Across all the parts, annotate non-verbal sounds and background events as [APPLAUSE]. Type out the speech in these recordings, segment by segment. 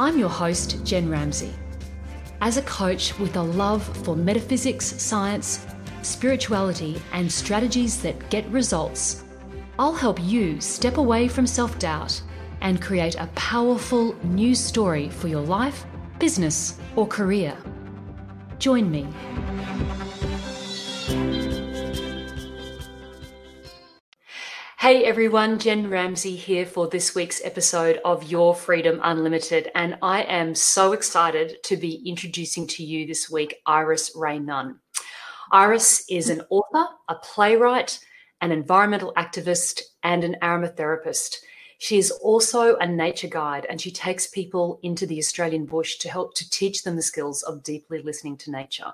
I'm your host, Jen Ramsey. As a coach with a love for metaphysics, science, spirituality, and strategies that get results, I'll help you step away from self doubt and create a powerful new story for your life, business, or career. Join me. Hey everyone, Jen Ramsey here for this week's episode of Your Freedom Unlimited. And I am so excited to be introducing to you this week Iris Ray Nunn. Iris is an author, a playwright, an environmental activist, and an aromatherapist. She is also a nature guide and she takes people into the Australian bush to help to teach them the skills of deeply listening to nature.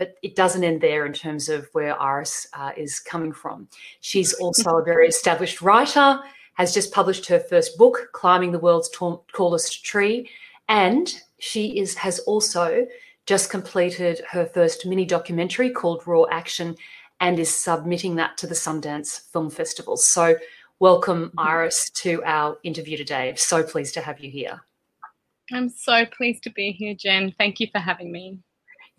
But it doesn't end there in terms of where Iris uh, is coming from. She's also a very established writer, has just published her first book, Climbing the World's Tallest Tree, and she is has also just completed her first mini documentary called Raw Action and is submitting that to the Sundance Film Festival. So, welcome, mm-hmm. Iris, to our interview today. So pleased to have you here. I'm so pleased to be here, Jen. Thank you for having me.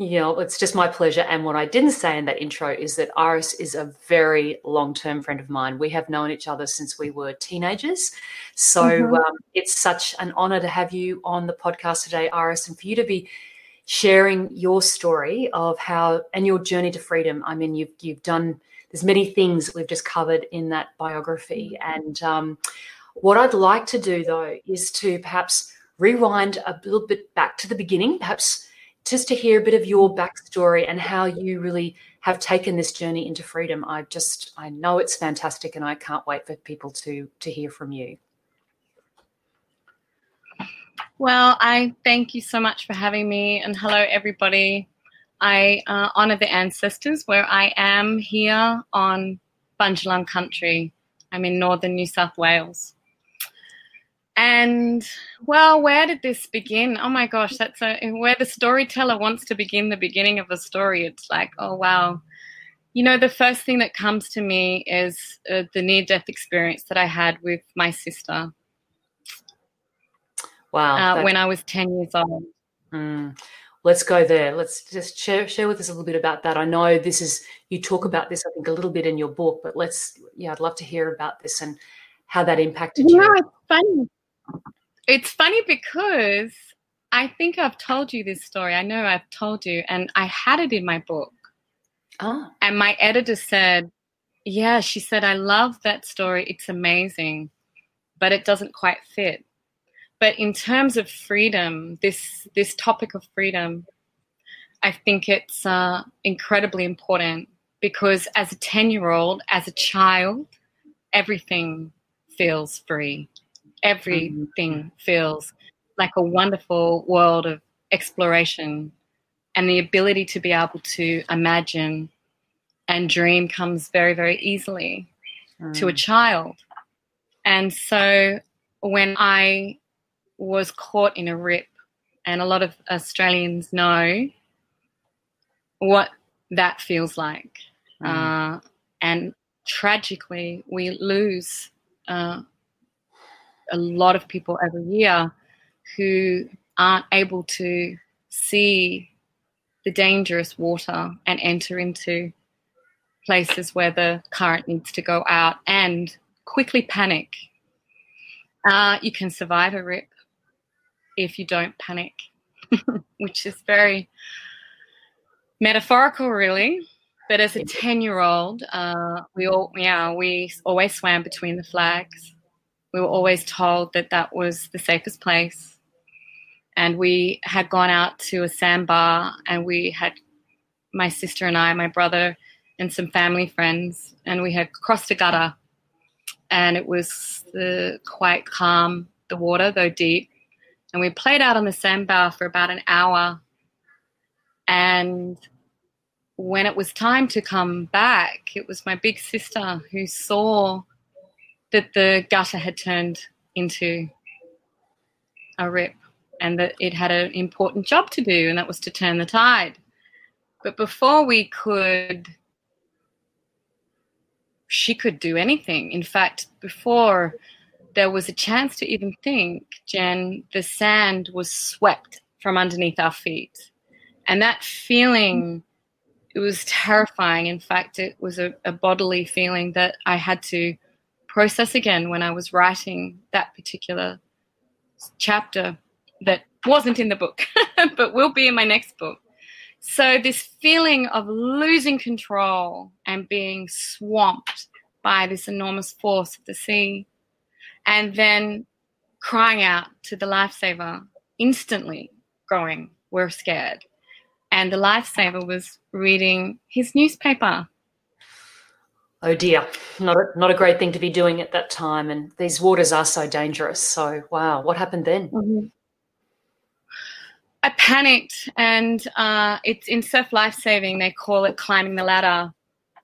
Yeah, it's just my pleasure. And what I didn't say in that intro is that Iris is a very long term friend of mine. We have known each other since we were teenagers. So mm-hmm. um, it's such an honor to have you on the podcast today, Iris, and for you to be sharing your story of how and your journey to freedom. I mean, you've, you've done, there's many things that we've just covered in that biography. Mm-hmm. And um, what I'd like to do, though, is to perhaps rewind a little bit back to the beginning, perhaps just to hear a bit of your backstory and how you really have taken this journey into freedom. I just I know it's fantastic and I can't wait for people to to hear from you. Well, I thank you so much for having me and hello everybody. I uh, honor the ancestors where I am here on Bundjalung country. I'm in northern New South Wales. And well, where did this begin? Oh my gosh, that's a, where the storyteller wants to begin the beginning of a story. It's like, oh wow. You know, the first thing that comes to me is uh, the near death experience that I had with my sister. Wow. Uh, when I was 10 years old. Mm. Let's go there. Let's just share, share with us a little bit about that. I know this is, you talk about this, I think, a little bit in your book, but let's, yeah, I'd love to hear about this and how that impacted you. No, it's funny it's funny because I think I've told you this story. I know I've told you, and I had it in my book. Oh. And my editor said, Yeah, she said, I love that story. It's amazing, but it doesn't quite fit. But in terms of freedom, this this topic of freedom, I think it's uh, incredibly important because as a 10 year old, as a child, everything feels free everything mm-hmm. feels like a wonderful world of exploration and the ability to be able to imagine and dream comes very very easily mm. to a mm. child and so when i was caught in a rip and a lot of australians know what that feels like mm. uh, and tragically we lose uh, a lot of people every year who aren't able to see the dangerous water and enter into places where the current needs to go out and quickly panic. Uh, you can survive a rip if you don't panic, [LAUGHS] which is very metaphorical, really. But as a ten-year-old, uh, we all yeah we always swam between the flags we were always told that that was the safest place. And we had gone out to a sandbar and we had my sister and I, my brother, and some family friends, and we had crossed a gutter. And it was quite calm, the water, though deep. And we played out on the sandbar for about an hour. And when it was time to come back, it was my big sister who saw that the gutter had turned into a rip and that it had an important job to do, and that was to turn the tide. But before we could, she could do anything. In fact, before there was a chance to even think, Jen, the sand was swept from underneath our feet. And that feeling, it was terrifying. In fact, it was a, a bodily feeling that I had to process again when I was writing that particular chapter that wasn't in the book, [LAUGHS] but will be in my next book. So, this feeling of losing control and being swamped by this enormous force of the sea, and then crying out to the lifesaver, instantly going, We're scared. And the lifesaver was reading his newspaper Oh dear, not a, not a great thing to be doing at that time. And these waters are so dangerous. So, wow, what happened then? Mm-hmm. I panicked, and uh, it's in surf life saving. They call it climbing the ladder,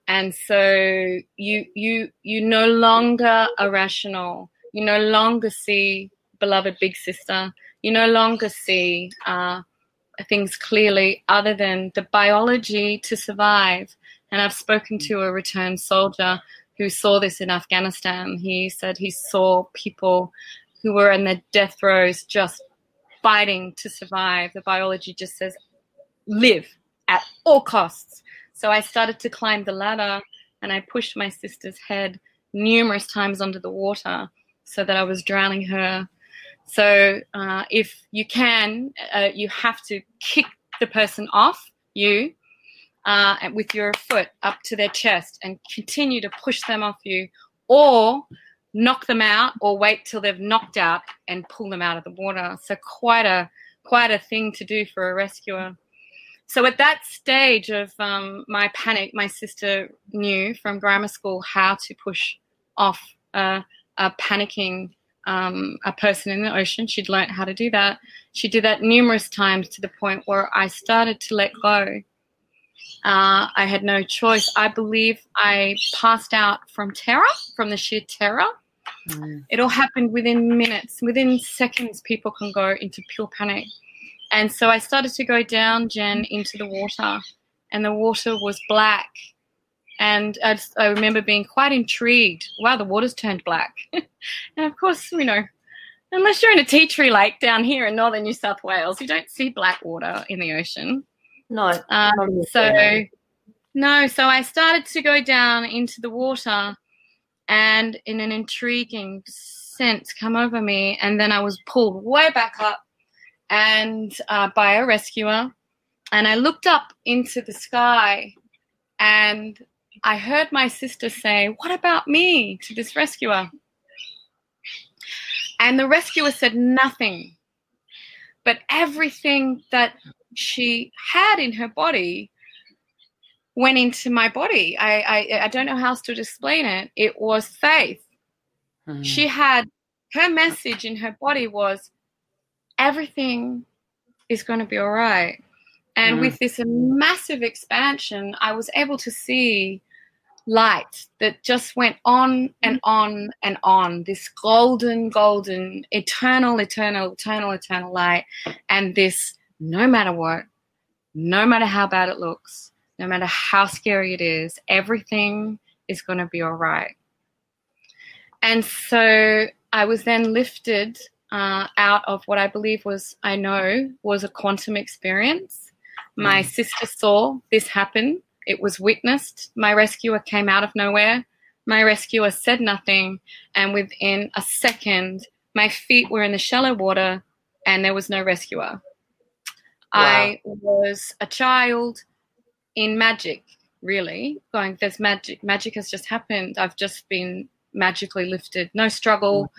and so you you you no longer are rational. You no longer see beloved big sister. You no longer see uh, things clearly, other than the biology to survive and I've spoken to a returned soldier who saw this in Afghanistan. He said he saw people who were in their death throes just fighting to survive. The biology just says live at all costs. So I started to climb the ladder and I pushed my sister's head numerous times under the water so that I was drowning her. So uh, if you can, uh, you have to kick the person off you uh, with your foot up to their chest and continue to push them off you, or knock them out, or wait till they've knocked out and pull them out of the water. So quite a quite a thing to do for a rescuer. So at that stage of um, my panic, my sister knew from grammar school how to push off a, a panicking um, a person in the ocean. She'd learnt how to do that. She did that numerous times to the point where I started to let go. Uh, I had no choice. I believe I passed out from terror, from the sheer terror. Mm. It all happened within minutes, within seconds, people can go into pure panic. And so I started to go down, Jen, into the water, and the water was black. And I, just, I remember being quite intrigued. Wow, the water's turned black. [LAUGHS] and of course, you know, unless you're in a tea tree lake down here in northern New South Wales, you don't see black water in the ocean. No. Um, so no, so I started to go down into the water, and in an intriguing sense, come over me, and then I was pulled way back up, and uh, by a rescuer, and I looked up into the sky, and I heard my sister say, "What about me?" to this rescuer. And the rescuer said nothing. But everything that she had in her body went into my body. I, I, I don't know how else to explain it. It was faith. Mm-hmm. She had her message in her body was everything is going to be all right. And mm-hmm. with this massive expansion, I was able to see light that just went on and on and on this golden, golden, eternal, eternal, eternal, eternal light. And this no matter what, no matter how bad it looks, no matter how scary it is, everything is going to be all right. And so I was then lifted uh, out of what I believe was, I know, was a quantum experience. My mm. sister saw this happen. It was witnessed. My rescuer came out of nowhere. My rescuer said nothing. And within a second, my feet were in the shallow water and there was no rescuer. Wow. I was a child in magic, really, going, there's magic. Magic has just happened. I've just been magically lifted. No struggle,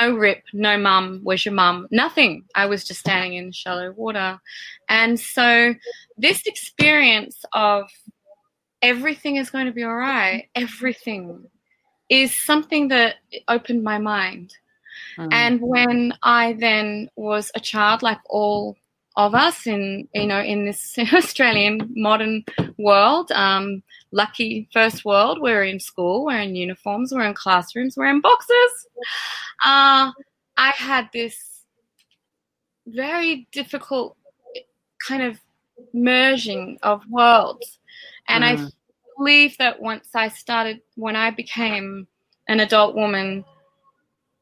no rip, no mum, where's your mum? Nothing. I was just standing in shallow water. And so this experience of everything is going to be all right, everything is something that opened my mind. Mm. And when I then was a child, like all of us in you know in this [LAUGHS] Australian modern world, um, lucky first world, we're in school, we're in uniforms, we're in classrooms, we're in boxes. Uh, I had this very difficult kind of merging of worlds, and mm. I believe that once I started, when I became an adult woman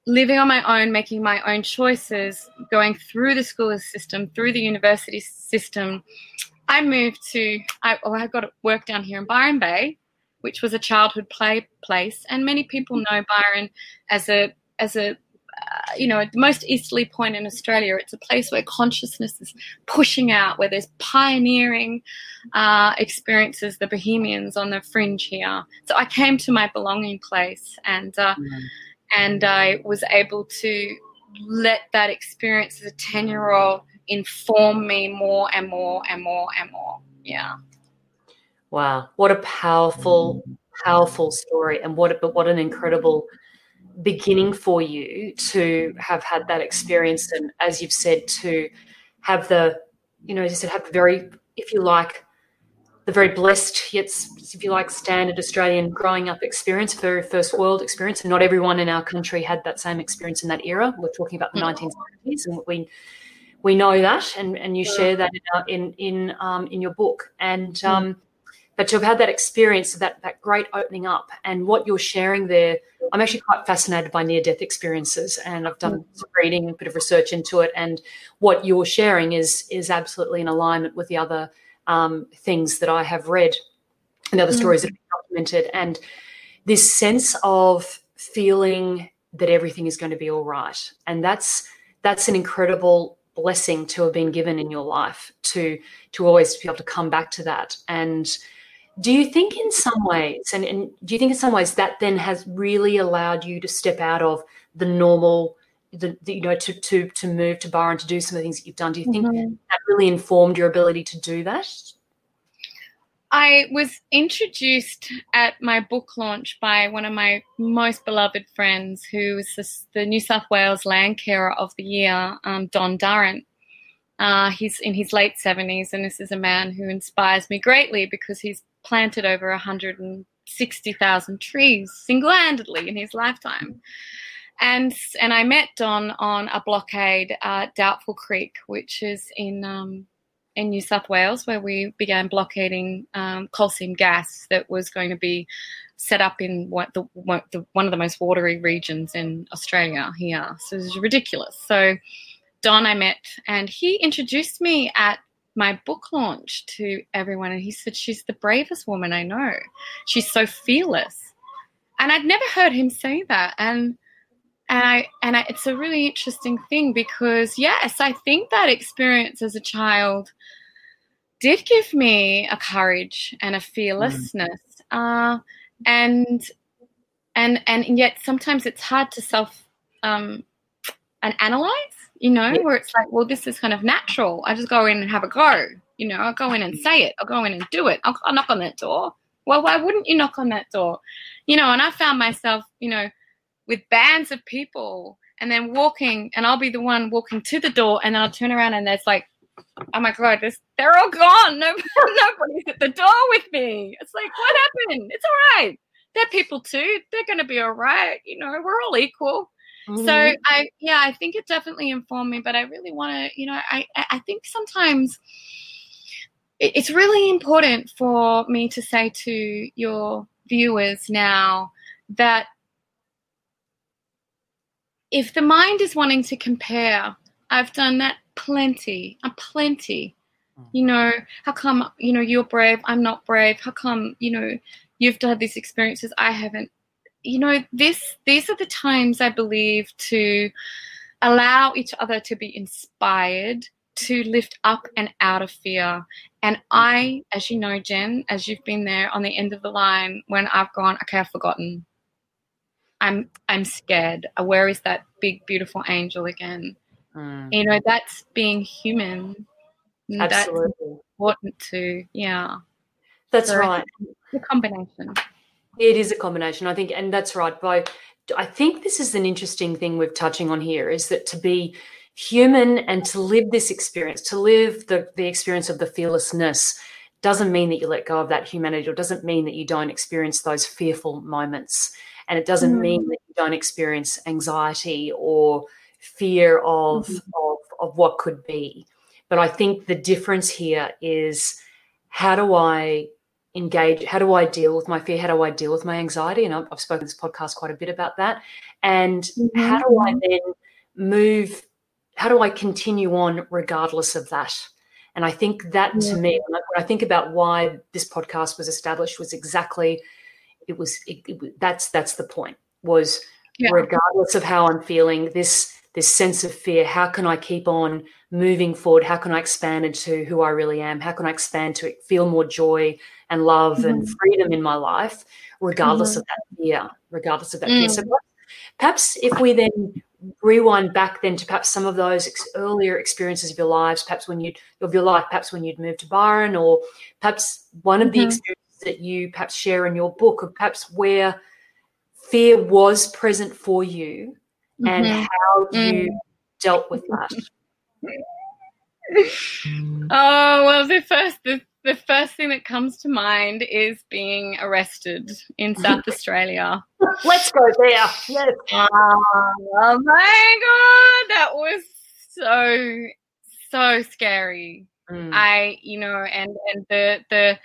living on my own, making my own choices, going through the school system, through the university system, I moved to, I, oh, I got work down here in Byron Bay, which was a childhood play place. And many people know Byron as a, as a, uh, you know, the most easterly point in Australia. It's a place where consciousness is pushing out, where there's pioneering uh, experiences, the Bohemians on the fringe here. So I came to my belonging place and, uh, mm and I was able to let that experience as a 10 year old inform me more and more and more and more. Yeah. Wow. What a powerful, powerful story. And what, but what an incredible beginning for you to have had that experience. And as you've said, to have the, you know, as you said, have very, if you like, the very blessed yet, if you like, standard Australian growing up experience, very first world experience. And not everyone in our country had that same experience in that era. We're talking about the 1970s, mm. and we we know that, and, and you share that in our, in in, um, in your book. And mm. um, but to have had that experience, that that great opening up, and what you're sharing there, I'm actually quite fascinated by near death experiences, and I've done mm. some reading, a bit of research into it, and what you're sharing is is absolutely in alignment with the other um, things that I have read and other mm. stories that have been documented. And this sense of feeling that everything is going to be all right. And that's that's an incredible blessing to have been given in your life to to always be able to come back to that. And do you think in some ways, and, and do you think in some ways that then has really allowed you to step out of the normal the, the, you know to to to move to Byron to do some of the things that you've done. Do you think mm-hmm. that really informed your ability to do that? I was introduced at my book launch by one of my most beloved friends, who was this, the New South Wales Land Carer of the Year, um, Don Durrant. Uh, he's in his late 70s, and this is a man who inspires me greatly because he's planted over 160,000 trees single handedly in his lifetime and and I met Don on a blockade at Doubtful Creek, which is in um, in New South Wales, where we began blockading um, coal seam gas that was going to be set up in what the, what the, one of the most watery regions in Australia here. So it was ridiculous. So Don I met, and he introduced me at my book launch to everyone, and he said she's the bravest woman I know. She's so fearless, and I'd never heard him say that, and and I and I, it's a really interesting thing because yes, I think that experience as a child did give me a courage and a fearlessness, mm. uh, and and and yet sometimes it's hard to self um, and analyze, you know, yeah. where it's like, well, this is kind of natural. I just go in and have a go, you know. I'll go in and say it. I'll go in and do it. I'll, I'll knock on that door. Well, why wouldn't you knock on that door? You know, and I found myself, you know with bands of people and then walking and I'll be the one walking to the door and then I'll turn around and there's like oh my god this, they're all gone. No, [LAUGHS] nobody's at the door with me. It's like what happened? It's all right. They're people too. They're going to be all right. You know we're all equal. Mm-hmm. so i yeah i think it definitely informed me but i really want to you know i i think sometimes it's really important for me to say to your viewers now that if the mind is wanting to compare, I've done that plenty, a plenty. Mm. You know, how come, you know, you're brave, I'm not brave? How come, you know, you've had these experiences, I haven't? You know, this these are the times I believe to allow each other to be inspired to lift up and out of fear. And I, as you know, Jen, as you've been there on the end of the line when I've gone, okay, I've forgotten. I'm I'm scared. Uh, where is that big beautiful angel again? Mm. You know, that's being human. Absolutely. That's important to yeah. That's so right. The combination. It is a combination, I think, and that's right. By I think this is an interesting thing we're touching on here is that to be human and to live this experience, to live the, the experience of the fearlessness, doesn't mean that you let go of that humanity or doesn't mean that you don't experience those fearful moments. And it doesn't mm. mean that you don't experience anxiety or fear of, mm-hmm. of, of what could be. But I think the difference here is how do I engage? How do I deal with my fear? How do I deal with my anxiety? And I've, I've spoken this podcast quite a bit about that. And mm-hmm. how do I then move? How do I continue on regardless of that? And I think that yeah. to me, when I think about why this podcast was established, was exactly it was it, it, that's that's the point was yeah. regardless of how I'm feeling, this this sense of fear, how can I keep on moving forward? How can I expand into who I really am? How can I expand to feel more joy and love mm-hmm. and freedom in my life, regardless mm-hmm. of that fear, regardless of that mm. fear? So perhaps if we then rewind back then to perhaps some of those ex- earlier experiences of your lives, perhaps when you'd of your life, perhaps when you'd moved to Byron, or perhaps one of mm-hmm. the experiences that you perhaps share in your book, or perhaps where fear was present for you mm-hmm. and how you mm. dealt with that. [LAUGHS] oh well, the first the, the first thing that comes to mind is being arrested in [LAUGHS] South Australia. Let's go there. Yes. Oh my god, that was so so scary. Mm. I, you know, and and the the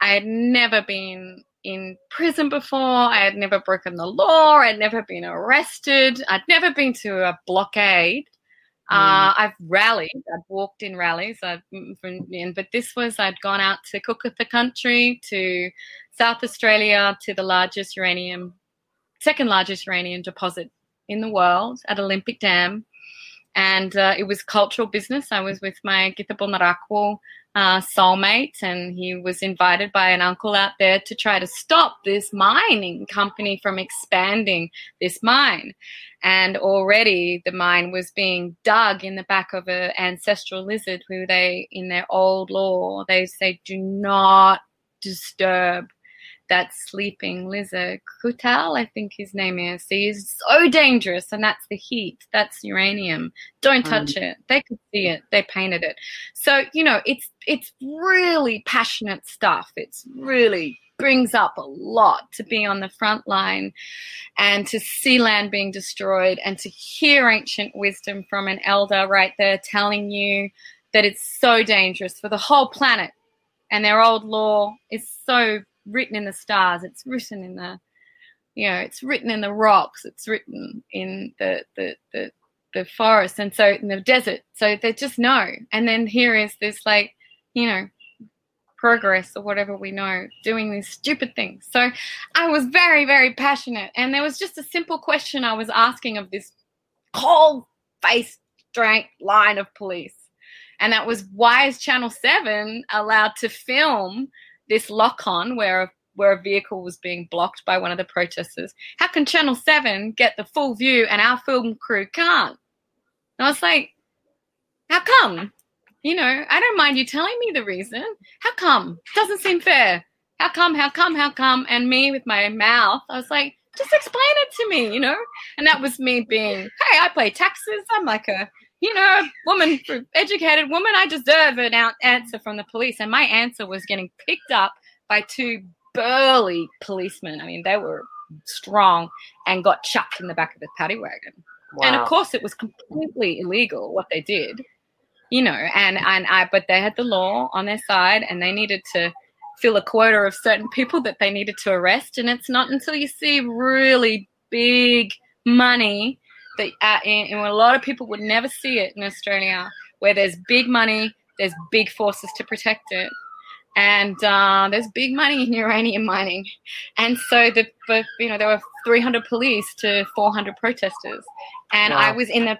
I had never been in prison before. I had never broken the law. I'd never been arrested. I'd never been to a blockade. Mm. Uh, I've rallied. I've walked in rallies. I've, mm, but this was I'd gone out to Kokatha country, to South Australia, to the largest uranium, second largest uranium deposit in the world at Olympic Dam, and uh, it was cultural business. I was with my Narakwo uh, soulmate, and he was invited by an uncle out there to try to stop this mining company from expanding this mine. And already the mine was being dug in the back of an ancestral lizard who they, in their old law, they say, do not disturb that sleeping lizard, Kutal, I think his name is. He's so dangerous, and that's the heat. That's uranium. Don't mm. touch it. They could see it. They painted it. So you know, it's it's really passionate stuff. It's really brings up a lot to be on the front line and to see land being destroyed and to hear ancient wisdom from an elder right there telling you that it's so dangerous for the whole planet and their old law is so written in the stars. It's written in the, you know, it's written in the rocks. It's written in the the the, the forest, and so in the desert. So they just know. And then here is this like, you know, progress or whatever we know doing these stupid things. So I was very, very passionate. And there was just a simple question I was asking of this whole face straight line of police. And that was why is Channel 7 allowed to film this lock on where a, where a vehicle was being blocked by one of the protesters. How can Channel 7 get the full view and our film crew can't? And I was like, how come? You know, I don't mind you telling me the reason. How come? Doesn't seem fair. How come? How come? How come? And me with my mouth, I was like, just explain it to me, you know? And that was me being, hey, I pay taxes. I'm like a you know, woman, educated woman, I deserve an answer from the police. And my answer was getting picked up by two burly policemen. I mean, they were strong and got chucked in the back of the paddy wagon. Wow. And of course, it was completely illegal what they did, you know. And and I, but they had the law on their side, and they needed to fill a quota of certain people that they needed to arrest. And it's not until you see really big money that uh, and, and a lot of people would never see it in Australia, where there's big money, there's big forces to protect it, and uh, there's big money in uranium mining, and so the, the you know there were 300 police to 400 protesters, and wow. I was in the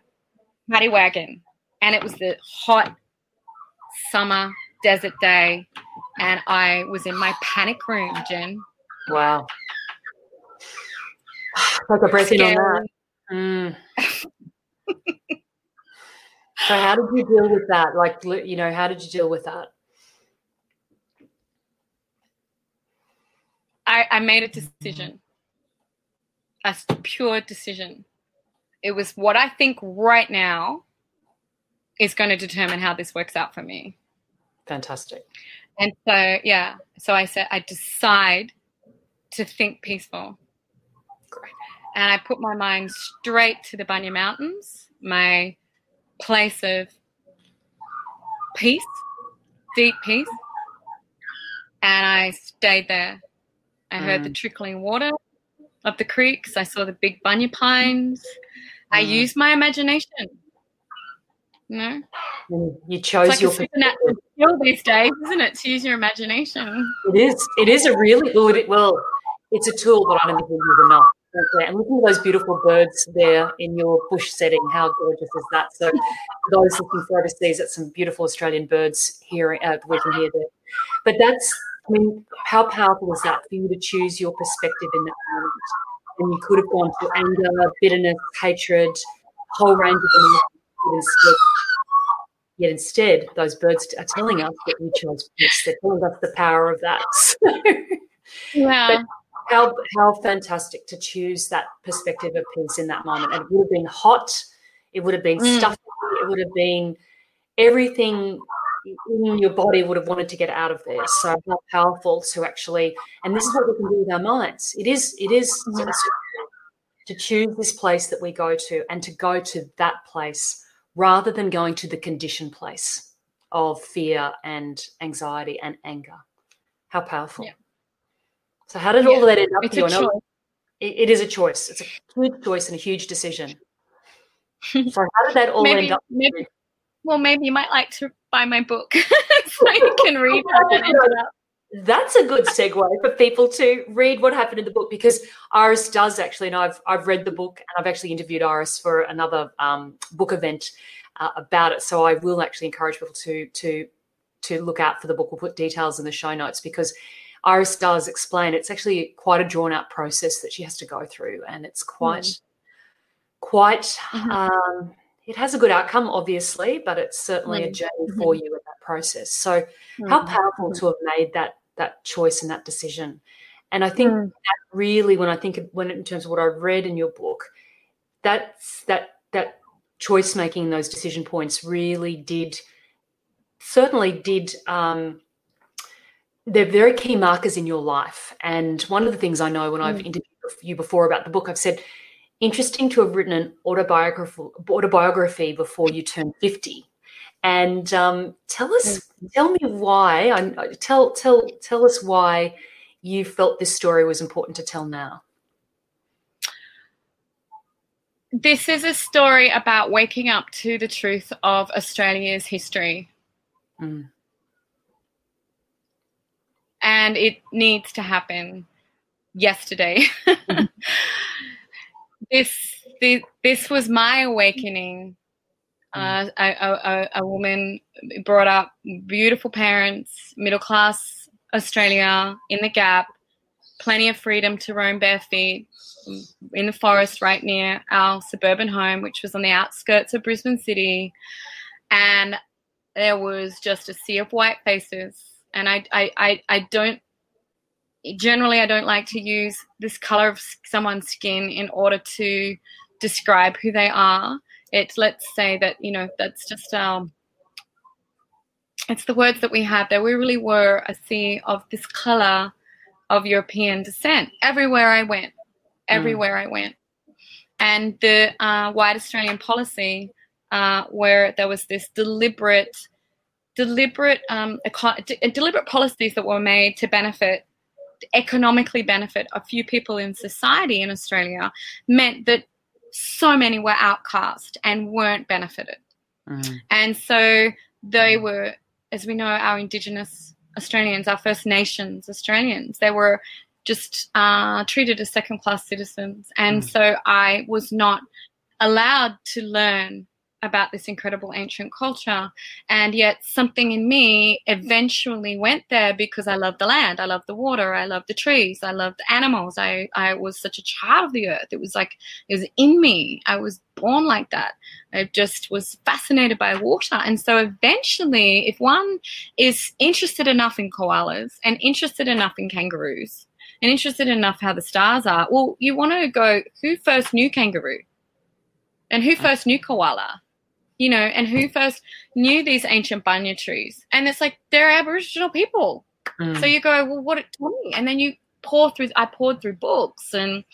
paddy wagon, and it was the hot summer desert day, and I was in my panic room, Jen. Wow. [SIGHS] Like a breaking on that. Mm. [LAUGHS] so how did you deal with that? Like, you know, how did you deal with that? I, I made a decision. a pure decision. It was what I think right now is going to determine how this works out for me. Fantastic. And so, yeah, so I said, I decide to think peaceful. And I put my mind straight to the Bunya Mountains, my place of peace, deep peace. And I stayed there. I heard mm. the trickling water of the creeks. I saw the big bunya pines. Mm. I used my imagination. No. You chose it's like your a supernatural skill these days, isn't it? To use your imagination. It is. It is a really good. Well, it's a tool, but I don't think we use enough. And looking at those beautiful birds there in your bush setting, how gorgeous is that? So, those looking for overseas, that's some beautiful Australian birds here. Uh, we can hear there. But that's, I mean, how powerful is that for you to choose your perspective in that moment? And you could have gone to anger, bitterness, hatred, whole range of emotions. Yet instead, those birds are telling us that we chose peace. They're telling us the power of that. [LAUGHS] yeah. But how how fantastic to choose that perspective of peace in that moment. And it would have been hot, it would have been mm. stuffy, it would have been everything in your body would have wanted to get out of there. So how powerful to actually, and this is what we can do with our minds. It is, it is mm. to, choose this place that we go to and to go to that place rather than going to the conditioned place of fear and anxiety and anger. How powerful. Yeah. So how did yeah, all of that end up? Choice. It, it is a choice. It's a huge choice and a huge decision. [LAUGHS] so how did that all maybe, end up? Maybe, well, maybe you might like to buy my book [LAUGHS] so you can [LAUGHS] read ended up. That's a good segue for people to read what happened in the book because Iris does actually, and I've I've read the book and I've actually interviewed Iris for another um, book event uh, about it. So I will actually encourage people to to to look out for the book. We'll put details in the show notes because Iris does explain it's actually quite a drawn out process that she has to go through, and it's quite, mm. quite. Mm-hmm. Um, it has a good outcome, obviously, but it's certainly mm. a journey mm-hmm. for you in that process. So, mm. how powerful to have made that that choice and that decision. And I think mm. that really, when I think of, when in terms of what I've read in your book, that's that that choice making, those decision points really did certainly did um, they're very key markers in your life. And one of the things I know when I've mm. interviewed you before about the book, I've said, interesting to have written an autobiography, autobiography before you turn 50. And um, tell us, tell me why, I, tell, tell, tell us why you felt this story was important to tell now. This is a story about waking up to the truth of Australia's history. Mm and it needs to happen yesterday. Mm-hmm. [LAUGHS] this, this this was my awakening. Mm. Uh, a, woman brought up beautiful parents, middle class Australia in the Gap, plenty of freedom to roam bare feet in the forest right near our suburban home, which was on the outskirts of Brisbane City. And there was just a sea of white faces and I, I, I, I don't generally I don't like to use this color of someone's skin in order to describe who they are. It's let's say that you know that's just um it's the words that we have that we really were a sea of this color of European descent everywhere I went, everywhere mm. I went, and the uh, white Australian policy uh, where there was this deliberate deliberate um, econ- deliberate policies that were made to benefit economically benefit a few people in society in Australia meant that so many were outcast and weren't benefited. Mm. And so they were, as we know, our Indigenous Australians, our First Nations Australians, they were just uh, treated as second class citizens. And mm. so I was not allowed to learn about this incredible ancient culture. And yet, something in me eventually went there because I love the land, I love the water, I love the trees, I love the animals. I, I was such a child of the earth. It was like, it was in me. I was born like that. I just was fascinated by water. And so, eventually, if one is interested enough in koalas and interested enough in kangaroos, and interested enough how the stars are, well, you want to go who first knew kangaroo? And who uh. first knew koala? You know, and who first knew these ancient bunya trees? And it's like they're Aboriginal people. Mm. So you go, well, what? Me, and then you pour through. I poured through books and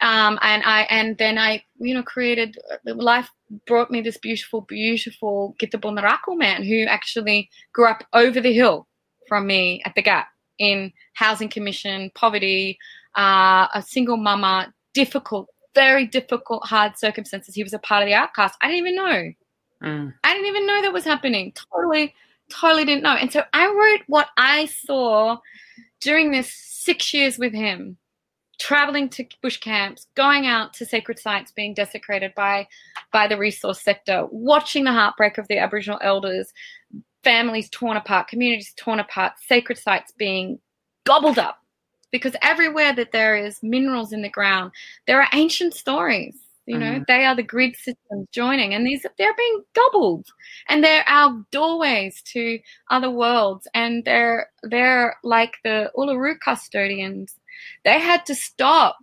um, and I and then I you know created life brought me this beautiful beautiful Gitabunaraku man who actually grew up over the hill from me at the Gap in housing commission poverty uh, a single mama difficult very difficult hard circumstances he was a part of the outcast I didn't even know mm. I didn't even know that was happening totally totally didn't know and so I wrote what I saw during this six years with him traveling to bush camps, going out to sacred sites being desecrated by by the resource sector, watching the heartbreak of the Aboriginal elders, families torn apart, communities torn apart, sacred sites being gobbled up. Because everywhere that there is minerals in the ground, there are ancient stories. You know, mm-hmm. they are the grid systems joining, and these they're being gobbled, and they're our doorways to other worlds, and they're they're like the Uluru custodians they had to stop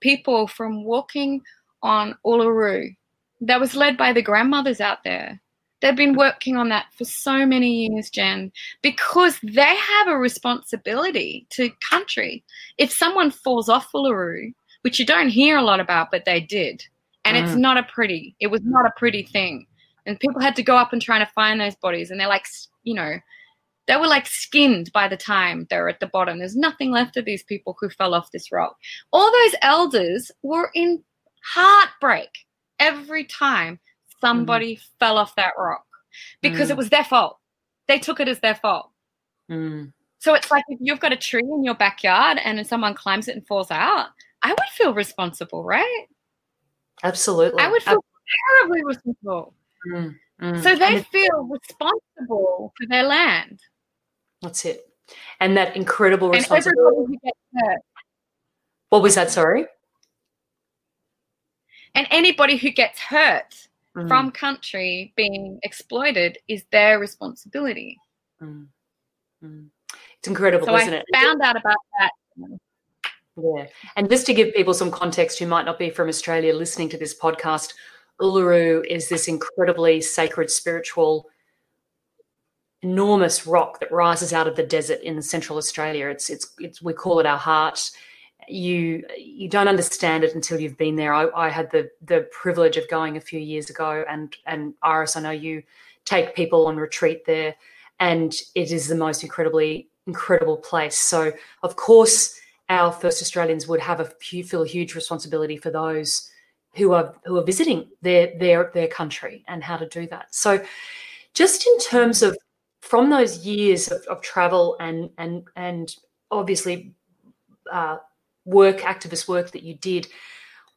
people from walking on Uluru. That was led by the grandmothers out there. They've been working on that for so many years, Jen, because they have a responsibility to country. If someone falls off Uluru, which you don't hear a lot about, but they did, and mm. it's not a pretty, it was not a pretty thing. And people had to go up and try to find those bodies, and they're like, you know, they were like skinned by the time they were at the bottom. There's nothing left of these people who fell off this rock. All those elders were in heartbreak every time somebody mm. fell off that rock because mm. it was their fault. They took it as their fault. Mm. So it's like if you've got a tree in your backyard and someone climbs it and falls out, I would feel responsible, right? Absolutely. I would feel terribly responsible. Mm, mm. So they feel responsible for their land. That's it. And that incredible responsibility. What was that? Sorry. And anybody who gets hurt mm. from country being exploited is their responsibility. Mm. Mm. It's incredible, so isn't I it? found out about that. Yeah. And just to give people some context who might not be from Australia listening to this podcast, Uluru is this incredibly sacred spiritual enormous rock that rises out of the desert in central Australia. It's it's it's we call it our heart. You you don't understand it until you've been there. I, I had the the privilege of going a few years ago, and and Iris, I know you take people on retreat there, and it is the most incredibly incredible place. So of course, our first Australians would have a feel a huge responsibility for those who are who are visiting their their their country and how to do that. So just in terms of from those years of, of travel and and and obviously uh, work, activist work that you did,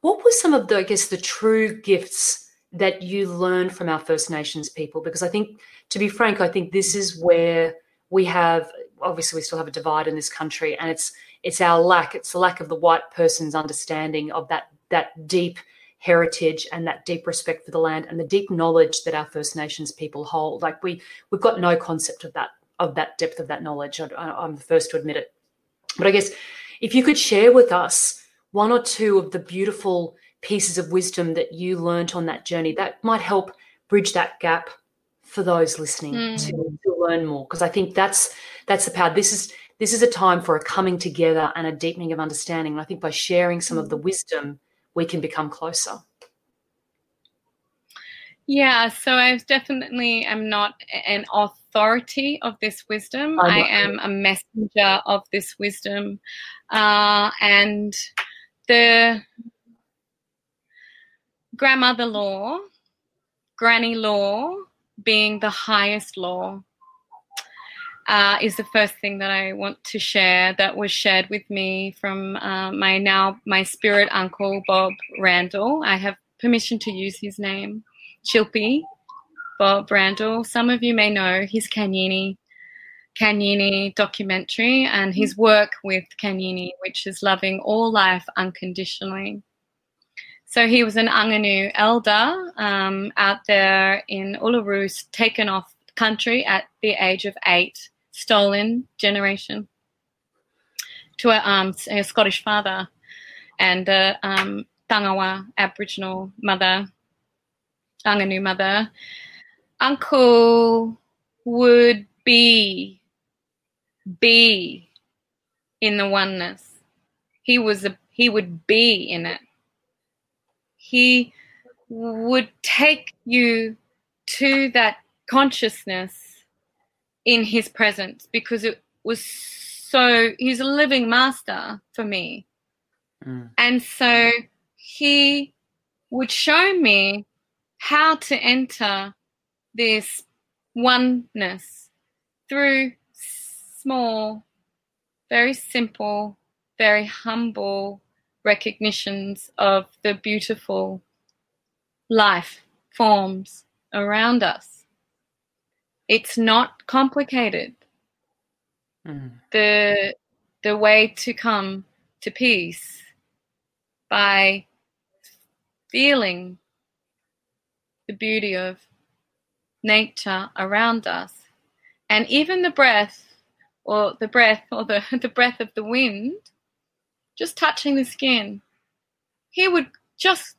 what were some of the, I guess, the true gifts that you learned from our First Nations people? Because I think, to be frank, I think this is where we have obviously we still have a divide in this country, and it's it's our lack, it's the lack of the white person's understanding of that that deep heritage and that deep respect for the land and the deep knowledge that our First Nations people hold. Like we we've got no concept of that of that depth of that knowledge. I, I'm the first to admit it. But I guess if you could share with us one or two of the beautiful pieces of wisdom that you learnt on that journey, that might help bridge that gap for those listening mm. to, to learn more. Because I think that's that's the power. This is this is a time for a coming together and a deepening of understanding. And I think by sharing some of the wisdom we can become closer. Yeah, so I definitely am not an authority of this wisdom. I am a messenger of this wisdom. Uh, and the grandmother law, granny law being the highest law uh, is the first thing that I want to share that was shared with me from uh, my now my spirit uncle Bob Randall. I have permission to use his name, Tjilpi Bob Randall. Some of you may know his Kanyini Kanyini documentary and his work with Kanyini, which is loving all life unconditionally. So he was an Anangu elder um, out there in Uluru, taken off country at the age of eight stolen generation. to a, um, a Scottish father and a um, Tangawa Aboriginal mother, Anangu mother, Uncle would be be in the oneness. He was a he would be in it. He would take you to that consciousness in his presence because it was so he's a living master for me. Mm. And so he would show me how to enter this oneness through small, very simple, very humble recognitions of the beautiful life forms around us. It's not complicated. Mm. The the way to come to peace by feeling the beauty of nature around us and even the breath or the breath or the, [LAUGHS] the breath of the wind just touching the skin. He would just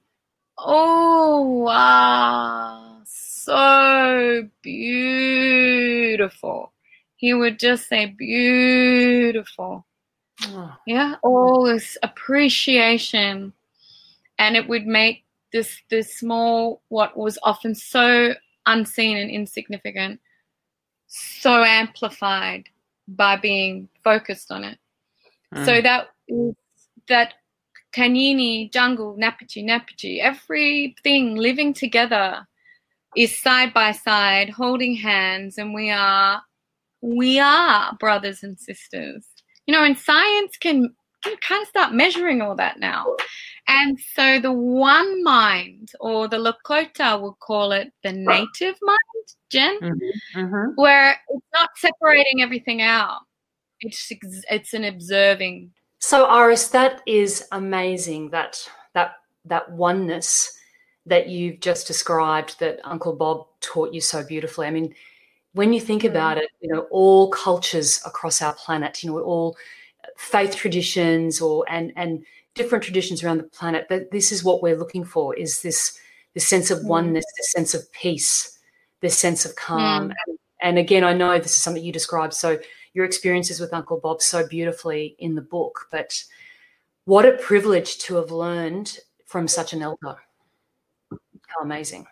oh wow so beautiful. He would just say beautiful. Oh. yeah all this appreciation. And it would make this this small what was often so unseen and insignificant so amplified by being focused on it. Mm. so that that Kanyini, jungle, Napachi, Napachi, everything living together is side by side, holding hands, and we are we are brothers and sisters. You know, and science can, can kind of start measuring all that now. And so the one mind, or the Lakota will call it the native mind, Jen, mm-hmm, mm-hmm. where it's not separating everything out. It's it's an observing. So Iris, that is amazing. That that that oneness that you've just described, that Uncle Bob taught you so beautifully. I mean, when you think about mm. it, you know, all cultures across our planet, you know, all faith traditions or and and different traditions around the planet that this is what we're looking for is this this sense of mm. oneness this sense of peace this sense of calm mm. and, and, again i know this is something you described so your experiences with uncle bob so beautifully in the book but what a privilege to have learned from such an elder. How amazing.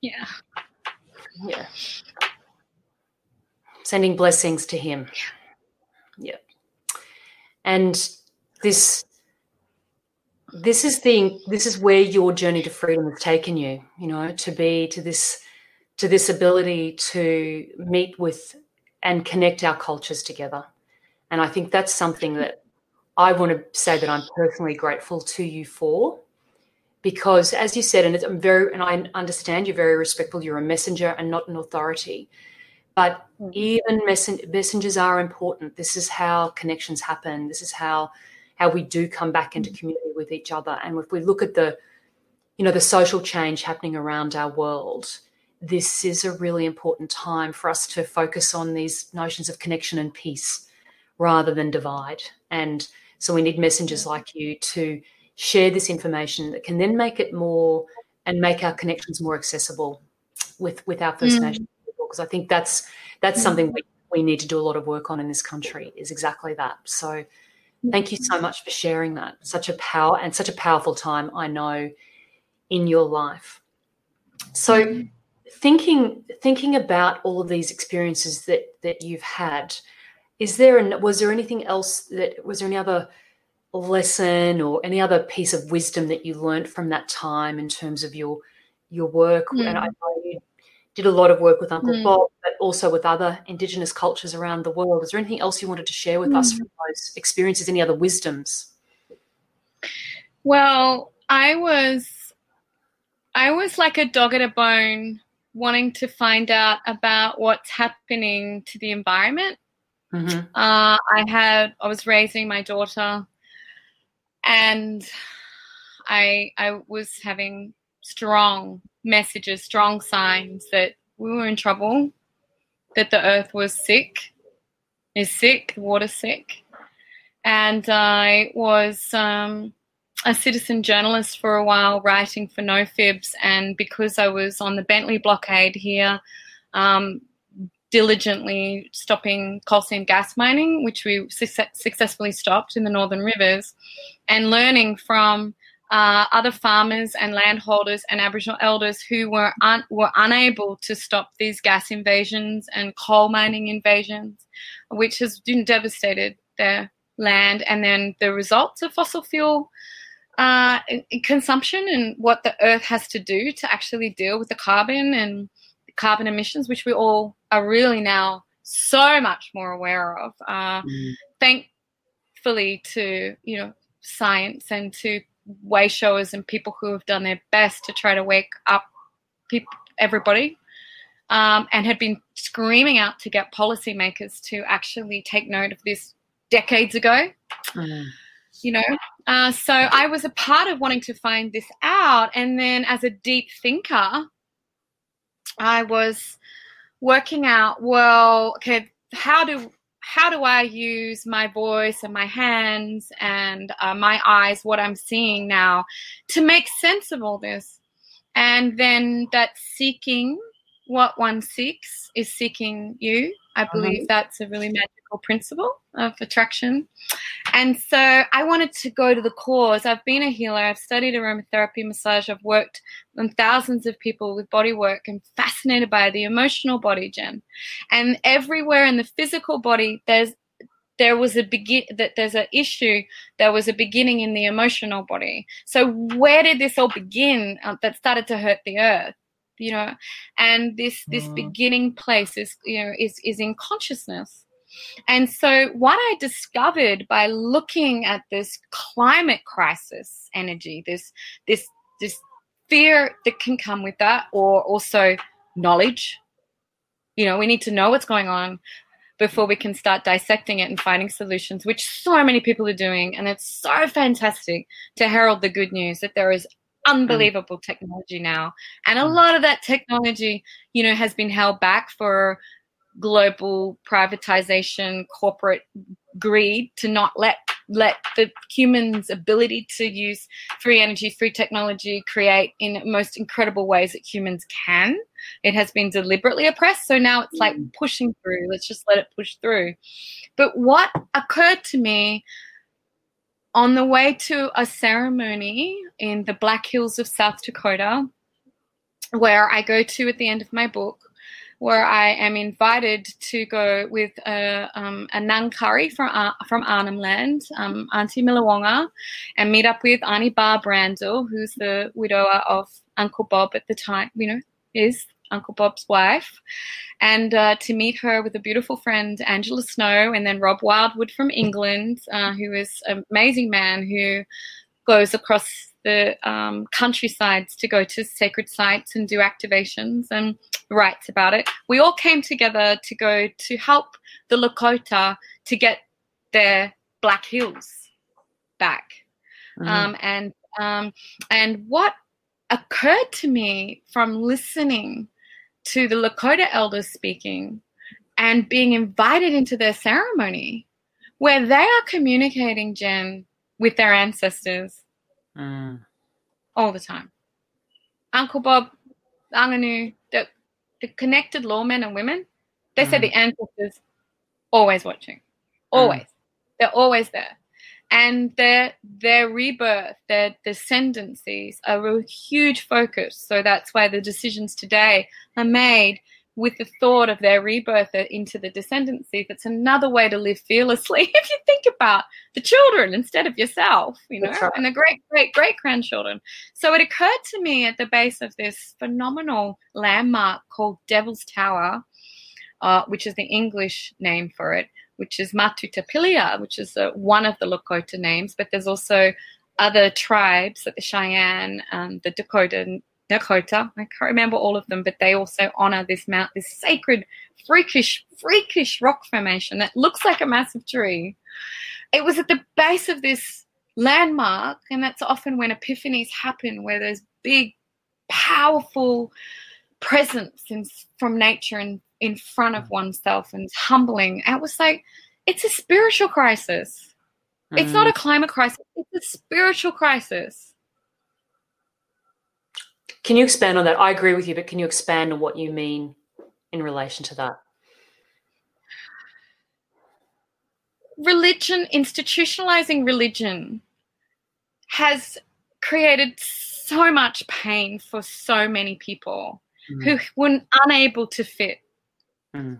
Yeah. Yeah. Sending blessings to him. Yeah. And this this is the this is where your journey to freedom has taken you you know to be to this to this ability to meet with and connect our cultures together and i think that's something that i want to say that i'm personally grateful to you for because as you said and i'm very and i understand you're very respectful you're a messenger and not an authority but mm. even messen- messengers are important. This is how connections happen. This is how how we do come back into mm. community with each other. And if we look at the, you know, the social change happening around our world, this is a really important time for us to focus on these notions of connection and peace rather than divide. And so we need messengers like you to share this information that can then make it more and make our connections more accessible with with our First mm. Nations people. because I think that's that's something we, we need to do a lot of work on in this country is exactly that. So thank you so much for sharing that. Such a power and such a powerful time I know in your life. So thinking thinking about all of these experiences that that you've had, is there an, was there anything else that was there any other lesson or any other piece of wisdom that you learned from that time in terms of your your work? Mm. And I know you did a lot of work with Uncle mm. Bob, but also with other Indigenous cultures around the world. Is there anything else you wanted to share with mm. us from those experiences? Any other wisdoms? Well, I was, I was like a dog at a bone, wanting to find out about what's happening to the environment. Mm-hmm. Uh, I had, I was raising my daughter, and I, I was having strong messages, strong signs that we were in trouble, that the earth was sick, is sick, water sick. And I was um, a citizen journalist for a while, writing for No Fibs. And because I was on the Bentley blockade here, um, diligently stopping coal seam gas mining, which we su- successfully stopped in the Northern Rivers, and learning from uh, other farmers and landholders and Aboriginal elders who were un- were unable to stop these gas invasions and coal mining invasions, which has devastated their land, and then the results of fossil fuel uh, consumption and what the Earth has to do to actually deal with the carbon and carbon emissions, which we all are really now so much more aware of. Uh, mm. Thankfully, to you know science and to way showers and people who have done their best to try to wake up people, everybody, um, and had been screaming out to get policymakers to actually take note of this decades ago. Mm. You know, uh, so I was a part of wanting to find this out, and then as a deep thinker, I was working out. Well, okay, how do how do I use my voice and my hands and uh, my eyes, what I'm seeing now, to make sense of all this? And then that seeking what one seeks is seeking you. I uh-huh. believe that's a really magical principle of attraction. And so I wanted to go to the cause. I've been a healer, I've studied aromatherapy, massage, I've worked on thousands of people with body work and fascinated by the emotional body, Jen. And everywhere in the physical body, there's there was a begin that there's an issue there was a beginning in the emotional body so where did this all begin uh, that started to hurt the earth you know and this this mm. beginning place is you know is is in consciousness and so what i discovered by looking at this climate crisis energy this this this fear that can come with that or also knowledge you know we need to know what's going on before we can start dissecting it and finding solutions, which so many people are doing. And it's so fantastic to herald the good news that there is. Unbelievable technology now. And a mm. lot of that technology, you know, has been held back for global privatization, corporate greed to not let let the human's ability to use free energy, free technology create in most incredible ways that humans can. It has been deliberately oppressed. So now it's like mm. pushing through. Let's just let it push through. But what occurred to me on the way to a ceremony in the Black Hills of South Dakota, where I go to at the end of my book, where I am invited to go with a, um, a Ngangkari from, uh, from Arnhem Land, um, Auntie Millawonga, and meet up with Auntie Barb Randall, who's the widower of Uncle Bob at the time, you know, is Uncle Bob's wife, and uh, to meet her with a beautiful friend, Angela Snow, and then Rob Wildwood from England, uh, who is an amazing man who goes across the um, countrysides to go to sacred sites and do activations and writes about it. We all came together to go to help the Lakota to get their Black Hills back. Mm-hmm. Um, and um, and what occurred to me from listening to the Lakota elders speaking and being invited into their ceremony where they are communicating, Jen, with their ancestors mm. all the time. Uncle Bob, Anangu, the, the connected lawmen and women, they mm. said the ancestors always watching, always. Mm. They're always there. And their their rebirth, their descendancies are a huge focus. So that's why the decisions today are made with the thought of their rebirth into the descendancy. That's another way to live fearlessly [LAUGHS] if you think about the children instead of yourself, you know, right. and the great, great, great grandchildren. So it occurred to me at the base of this phenomenal landmark called Devil's Tower, uh, which is the English name for it, which is Mato Tipila, which is uh, one of the Lakota names, but there's also other tribes, like the Cheyenne, the Dakota, Dakota. I can't remember all of them, but they also honor this mount, this sacred, freakish, freakish rock formation that looks like a massive tree. It was at the base of this landmark, and that's often when epiphanies happen, where there's big, powerful presence in, from nature and in front of oneself and humbling. I was like, it's a spiritual crisis. Mm. It's not a mm. climate crisis, it's a spiritual crisis. Can you expand on that? I agree with you, but can you expand on what you mean in relation to that? Religion, institutionalizing religion, has created so much pain for so many people mm. who were unable to fit. Mm.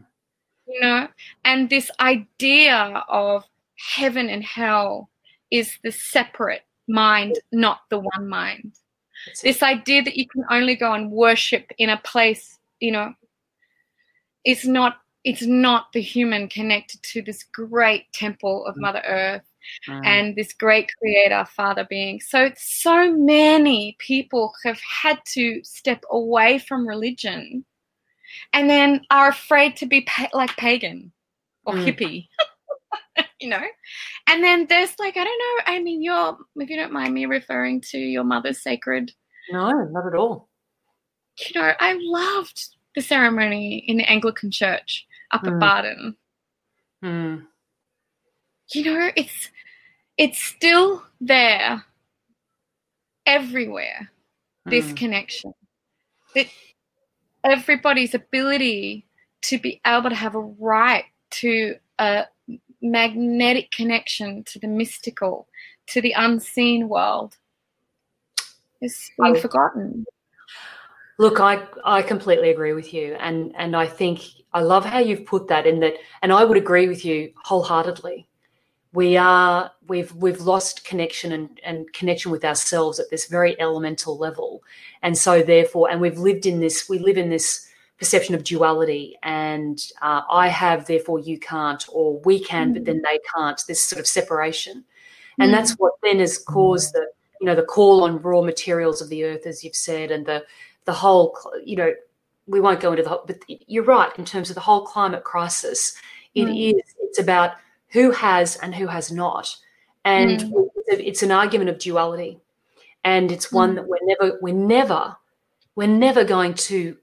You know, and this idea of heaven and hell is the separate mind, not the one mind. This idea that you can only go and worship in a place, you know, it's not it's not the human connected to this great temple of mm. Mother Earth mm. and this great creator father being. So so many people have had to step away from religion and then are afraid to be pa- like pagan or mm. hippie. [LAUGHS] you know? And then there's like, I don't know, I mean, you're, if you don't mind me referring to your mother's sacred. No, not at all. You know, I loved the ceremony in the Anglican church up mm. at Baden. Mm. You know, it's it's still there everywhere. Mm. This connection, that everybody's ability to be able to have a right to a magnetic connection to the mystical, to the unseen world, is being forgotten. Look, I I completely agree with you, and and I think I love how you've put that in that, and I would agree with you wholeheartedly. We are we've we've lost connection and, and connection with ourselves at this very elemental level, and so therefore, and we've lived in this. We live in this perception of duality and uh, I have, therefore you can't, or we can, mm. but then they can't. This sort of separation, and mm. that's what then has caused the you know the call on raw materials of the earth, as you've said, and the the whole you know we won't go into the whole but you're right in terms of the whole climate crisis. It mm. is it's about who has and who has not, and mm. it's an argument of duality, and it's one mm. that we're never we're never we're never going to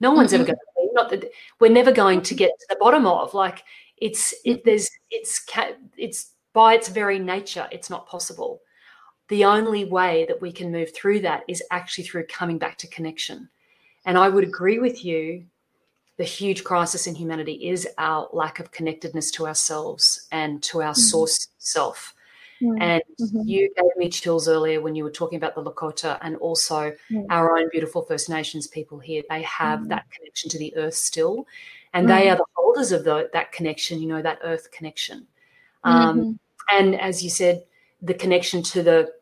no one's mm-hmm. ever going to not that we're never going to get to the bottom of like it's it there's it's it's by its very nature it's not possible the only way that we can move through that is actually through coming back to connection and i would agree with you the huge crisis in humanity is our lack of connectedness to ourselves and to our mm-hmm. source self Mm. And mm-hmm. you gave me chills earlier when you were talking about the Lakota and also our own beautiful First Nations people here. They have mm. that connection to the earth still, and they mm. are the holders of the, that connection, you know, that earth connection. Um, mm-hmm. And as you said, the connection to the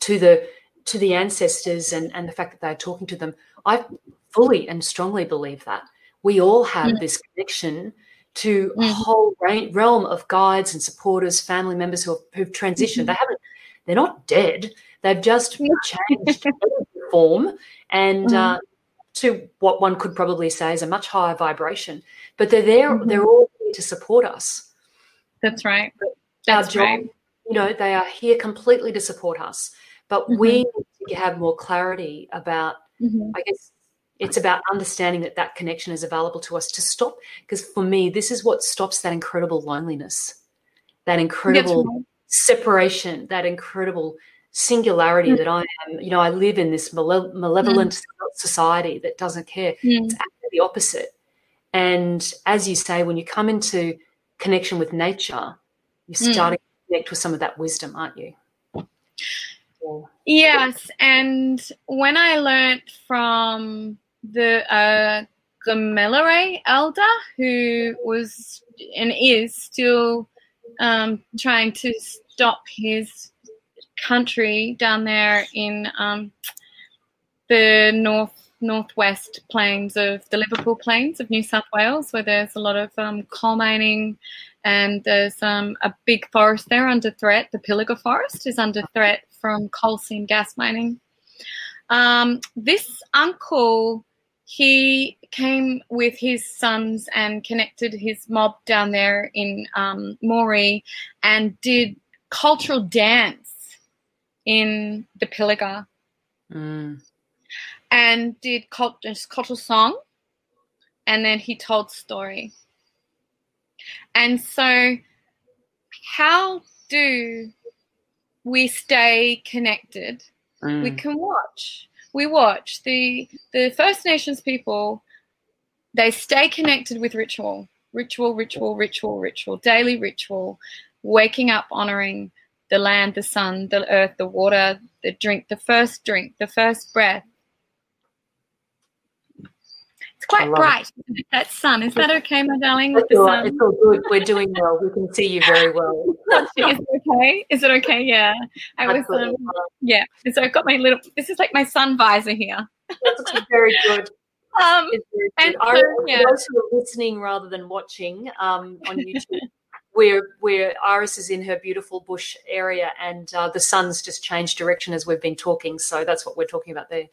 to the to the ancestors and, and the fact that they're talking to them. I fully and strongly believe that we all have mm. this connection to mm-hmm. a whole realm of guides and supporters, family members who have, who've transitioned. Mm-hmm. They haven't, they're not dead. They've just [LAUGHS] changed form and mm-hmm. uh, to what one could probably say is a much higher vibration. But they're there. Mm-hmm. They're all here to support us. That's right. That's our job, right. you know, they are here completely to support us. But we mm-hmm. need to have more clarity about, mm-hmm. I guess, it's about understanding that that connection is available to us to stop because for me this is what stops that incredible loneliness that incredible right. separation that incredible singularity mm. that i am you know i live in this male- malevolent mm. society that doesn't care mm. it's actually the opposite and as you say when you come into connection with nature you're mm. starting to connect with some of that wisdom aren't you Yes, and when I learned from the uh, Gamilaraay elder who was and is still um, trying to stop his country down there in um, the north northwest plains of the Liverpool Plains of New South Wales, where there's a lot of um, coal mining and there's um, a big forest there under threat. The Pilliga Forest is under threat from coal seam gas mining. Um, this uncle he came with his sons and connected his mob down there in um, Moree and did cultural dance in the Pilliga. Mm. And did cult- cultural song, and then he told story. And so how do we stay connected? Mm. We can watch. We watch the the First Nations people. They stay connected with ritual, ritual, ritual, ritual, ritual, daily ritual, waking up, honoring the land, the sun, the earth, the water, the drink, the first drink, the first breath. It's quite bright, it. that sun. Is that okay, my darling? Sun? It's all good. We're doing well. We can see you very well. [LAUGHS] Is it okay? Is it okay? Yeah. I was um, yeah. So I've got my little this is like my sun visor here. That's very good. [LAUGHS] Um, very and good. So, yeah. those who are listening rather than watching um, on [LAUGHS] YouTube, where where Iris is in her beautiful bush area, and uh, the sun's just changed direction as we've been talking. So that's what we're talking about there.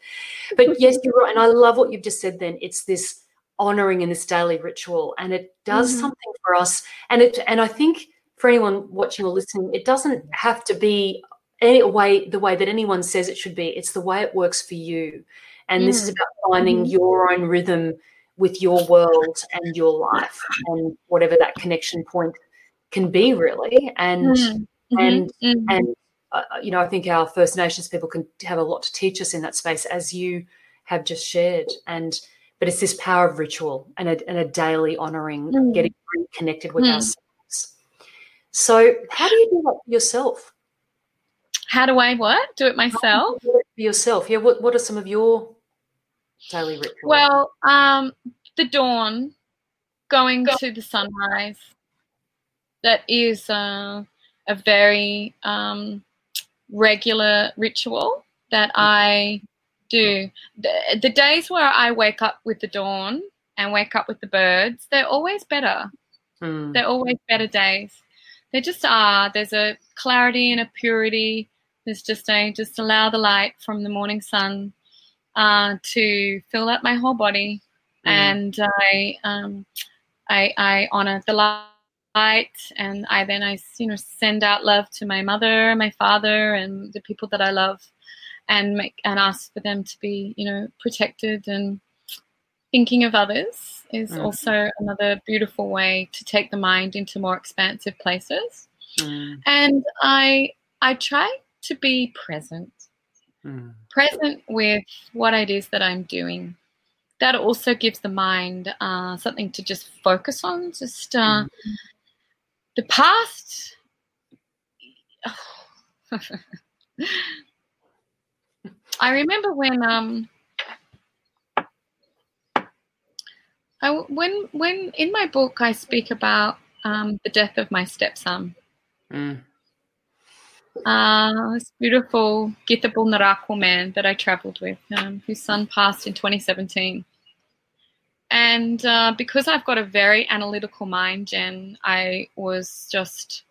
But [LAUGHS] yes, you're right, and I love what you've just said. Then it's this honoring in this daily ritual, and it does mm-hmm. something for us. And it and I think for anyone watching or listening, it doesn't have to be any way the way that anyone says it should be. It's the way it works for you, and this is mm. about finding mm-hmm. your own rhythm with your world and your life and whatever that connection point can be really and mm-hmm. and mm-hmm. and uh, you know i think our first nations people can have a lot to teach us in that space as you have just shared and but it's this power of ritual and a, and a daily honoring mm. getting connected with mm. ourselves so how do you do that yourself how do i what do it myself do it yourself yeah what, what are some of your daily rituals well um the dawn going to the sunrise that is uh, a very um, regular ritual that. I do. The, the, days where I wake up with the dawn and wake up with the birds, they're always better. Mm. They're always better days. They just are. There's a clarity and a purity. There's just a just allow the light from the morning sun uh, to fill up my whole body, mm. and I um, I, I honor the light and I then I you know send out love to my mother, my father, and the people that I love, and make and ask for them to be you know protected and thinking of others is mm. also another beautiful way to take the mind into more expansive places. Mm. And I I try to be present, mm. present with what it is that I'm doing. That also gives the mind uh, something to just focus on, just uh, mm the past I remember when um I when when in my book I speak about um, the death of my stepson. Mm. Uh, this beautiful Githabul Narakwa man that I traveled with, um, whose son passed in 2017. And uh, because I've got a very analytical mind, Jen, I was just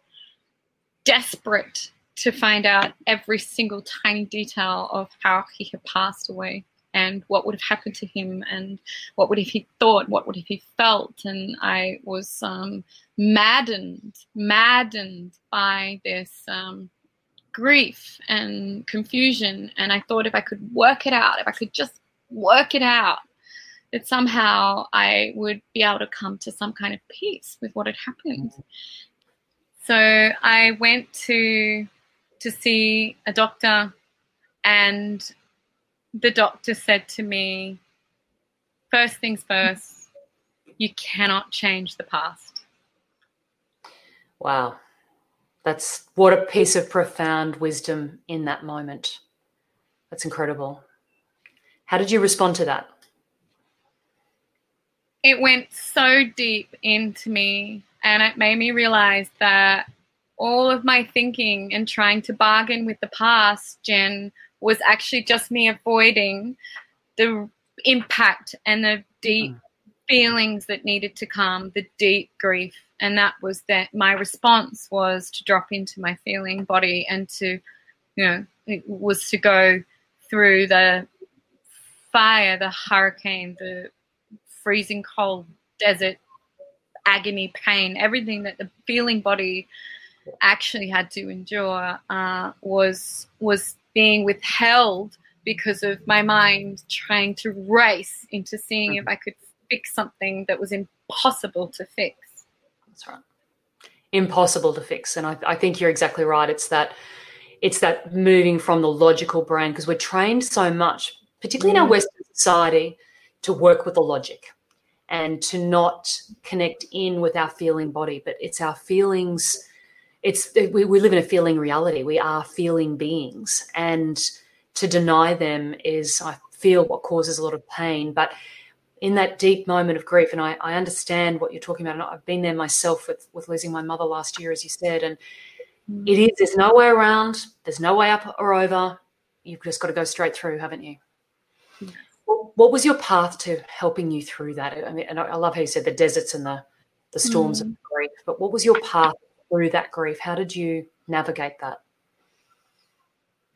desperate to find out every single tiny detail of how he had passed away and what would have happened to him and what would have he thought, what would have he felt. And I was um, maddened, maddened by this um, grief and confusion. And I thought if I could work it out, if I could just work it out, that somehow I would be able to come to some kind of peace with what had happened. Mm-hmm. So I went to to see a doctor, and the doctor said to me, first things first, you cannot change the past. Wow. That's what a piece of profound wisdom in that moment. That's incredible. How did you respond to that? It went so deep into me and it made me realize that all of my thinking and trying to bargain with the past, Jen, was actually just me avoiding the impact and the deep mm. feelings that needed to come, the deep grief. And that was that my response was to drop into my feeling body and to, you know, it was to go through the fire, the hurricane, the freezing cold desert agony pain everything that the feeling body actually had to endure uh, was was being withheld because of my mind trying to race into seeing if I could fix something that was impossible to fix. That's right. impossible to fix. And I, I think you're exactly right. It's that it's that moving from the logical brain because we're trained so much, particularly in our Western society, to work with the logic and to not connect in with our feeling body. But it's our feelings. It's we, we live in a feeling reality. We are feeling beings, and to deny them is, I feel, what causes a lot of pain. But in that deep moment of grief, and I, I understand what you're talking about, and I've been there myself with with losing my mother last year, as you said, and mm. it is. There's no way around. There's no way up or over. You've just got to go straight through, haven't you? Mm. What was your path to helping you through that? I mean, and I love how you said the deserts and the the storms mm. of grief. But what was your path through that grief? How did you navigate that?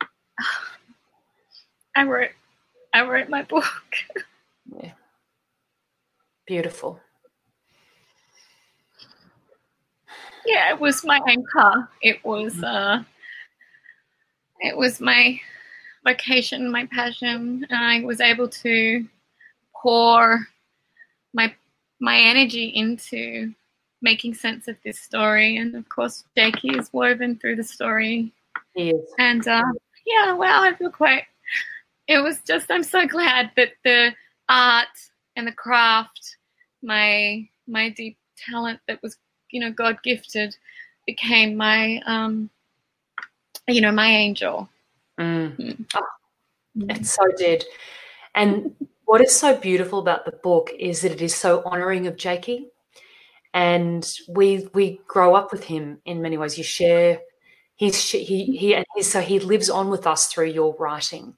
[SIGHS] I wrote, I wrote my book. yeah. Beautiful. yeah, it was my anchor. It was mm. uh, it was my vocation, my passion, and I was able to pour my my energy into making sense of this story. And of course, Jakey is woven through the story. Yes. And uh, yeah, well, I feel quite. It was just. I'm so glad that the art and the craft, my my deep talent that was you know God gifted became my um, you know my angel. Mm. Mm. Oh, it so did. And what is so beautiful about the book is that it is so honoring of Jakey. And we we grow up with him in many ways. You share he's he he and so he lives on with us through your writing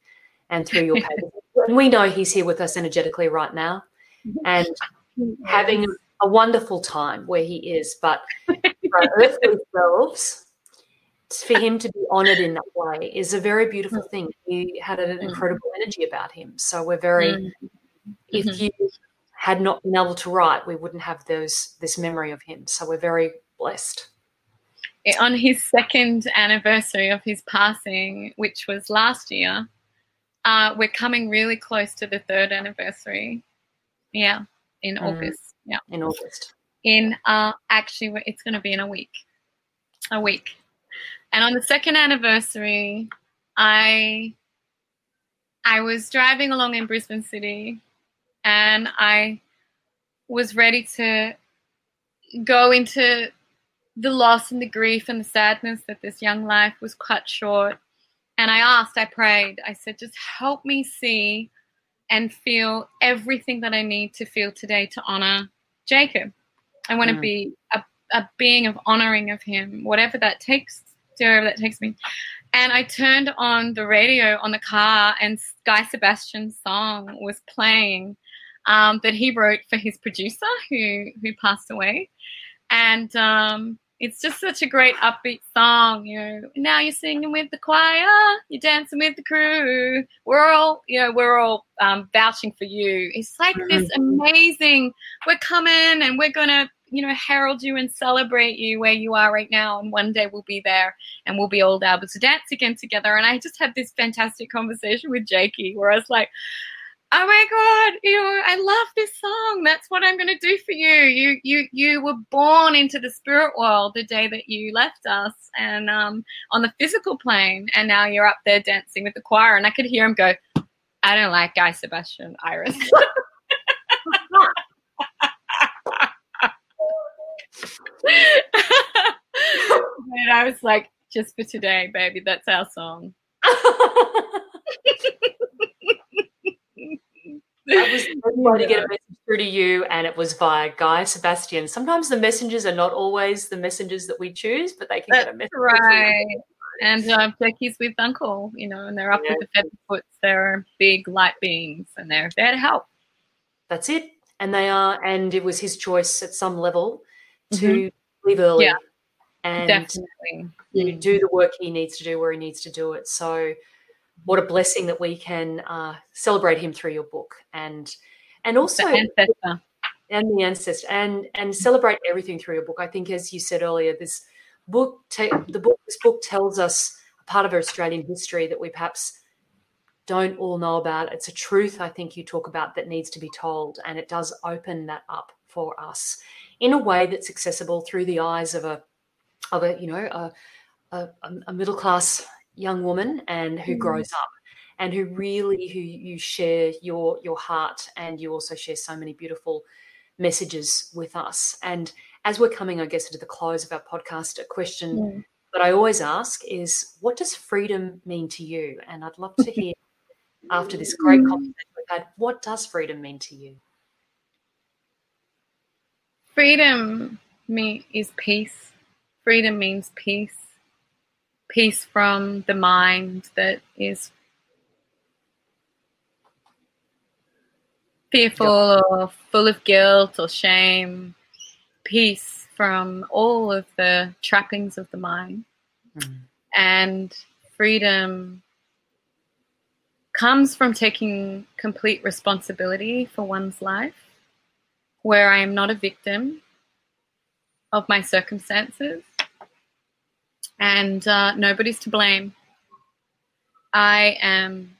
and through your [LAUGHS] paper. and we know he's here with us energetically right now. And having a wonderful time where he is, but for earthly selves, for him to be honored in that way is a very beautiful mm. thing. He had an mm. incredible energy about him. So we're very, mm-hmm. if you had not been able to write, we wouldn't have those this memory of him. So we're very blessed. On his second anniversary of his passing, which was last year, uh, we're coming really close to the third anniversary. Yeah, in mm. August. Yeah. In August. In uh, actually, it's going to be in a week. A week. And on the second anniversary, I I was driving along in Brisbane City, and I was ready to go into the loss and the grief and the sadness that this young life was cut short. And I asked, I prayed, I said, just help me see and feel everything that I need to feel today to honor Jacob. I want to mm. be a, a being of honoring of him, whatever that takes, wherever that takes me. And I turned on the radio on the car, and Guy Sebastian's song was playing um, that he wrote for his producer, who who passed away. And um, it's just such a great upbeat song. You know, now you're singing with the choir, you're dancing with the crew. We're all, you know, we're all um, vouching for you. It's like mm-hmm. this amazing. We're coming and we're gonna, you know, herald you and celebrate you where you are right now. And one day we'll be there and we'll be all able to dance again together. And I just had this fantastic conversation with Jakey where I was like, oh my god you know i love this song that's what i'm going to do for you you you you were born into the spirit world the day that you left us and um, on the physical plane and now you're up there dancing with the choir and i could hear him go i don't like guy sebastian iris [LAUGHS] and i was like just for today baby that's our song I was trying to get a message through to you, and it was via Guy Sebastian. Sometimes the messengers are not always the messengers that we choose, but they can That's get a message. Right. And uh, Jackie's with Uncle, you know, and they're up yeah. with the Featherfoots. They're big light beings, and they're there to help. That's it. And they are, and it was his choice at some level to mm-hmm. leave early yeah, and definitely. do the work he needs to do where he needs to do it. So what a blessing that we can uh, celebrate him through your book and and also the ancestor. and the ancestor and and celebrate everything through your book. I think, as you said earlier, this book the book this book tells us a part of Australian history that we perhaps don't all know about. It's a truth I think you talk about that needs to be told, and it does open that up for us in a way that's accessible through the eyes of a of a you know a, a, a middle class young woman and who mm. grows up and who really who you share your your heart and you also share so many beautiful messages with us and as we're coming i guess to the close of our podcast a question mm. that i always ask is what does freedom mean to you and i'd love to hear [LAUGHS] after this great conversation we've had what does freedom mean to you freedom me is peace freedom means peace peace from the mind that is fearful yep. or full of guilt or shame, peace from all of the trappings of the mind. Mm. And freedom comes from taking complete responsibility for one's life, where I am not a victim of my circumstances and uh, nobody's to blame. I am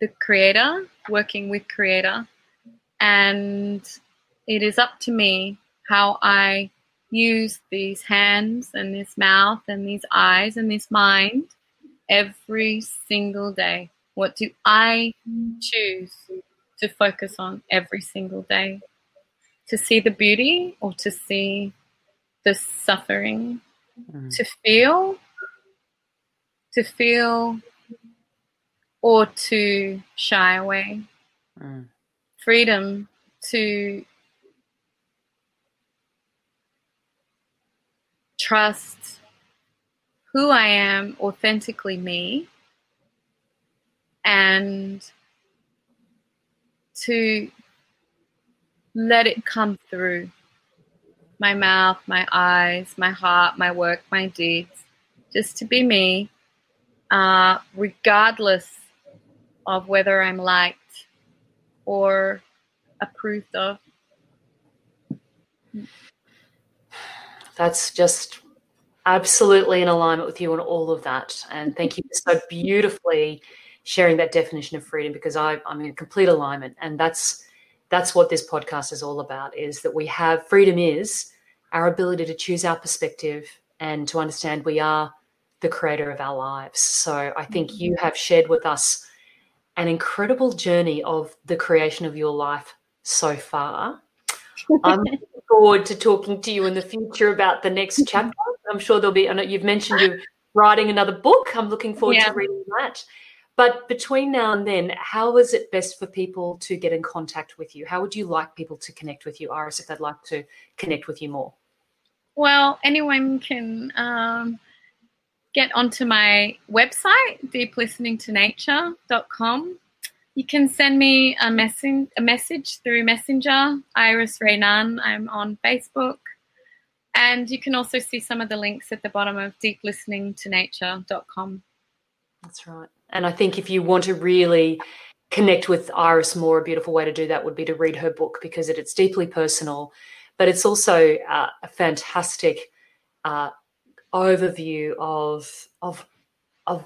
the creator, working with creator, and it is up to me how I use these hands and this mouth and these eyes and this mind every single day. What do I choose to focus on every single day? To see the beauty or to see the suffering? Mm. To feel, to feel, or to shy away? Mm freedom to trust who I am authentically me and to let it come through my mouth, my eyes, my heart, my work, my deeds, just to be me, uh, regardless of whether I'm liked or approved of. That's just absolutely in alignment with you on all of that. And thank you for so beautifully sharing that definition of freedom because I, I'm in complete alignment. And that's that's what this podcast is all about is that we have freedom is our ability to choose our perspective and to understand we are the creator of our lives. So I think you mm-hmm. have shared with us an incredible journey of the creation of your life so far. [LAUGHS] I'm looking forward to talking to you in the future about the next mm-hmm. chapter. I'm sure there'll be, I know you've mentioned you're writing another book. I'm looking forward yeah. to reading that. But between now and then, how is it best for people to get in contact with you? How would you like people to connect with you, Iris, if they'd like to connect with you more? Well, anyone can um, get onto my website, deeplisteningtonature.com. You can send me a, message, a message through Messenger, Iris Reynan. I'm on Facebook. And you can also see some of the links at the bottom of deeplisteningtonature.com. That's right. And I think if you want to really connect with Iris more, a beautiful way to do that would be to read her book because it, it's deeply personal, but it's also uh, a fantastic uh, overview of of of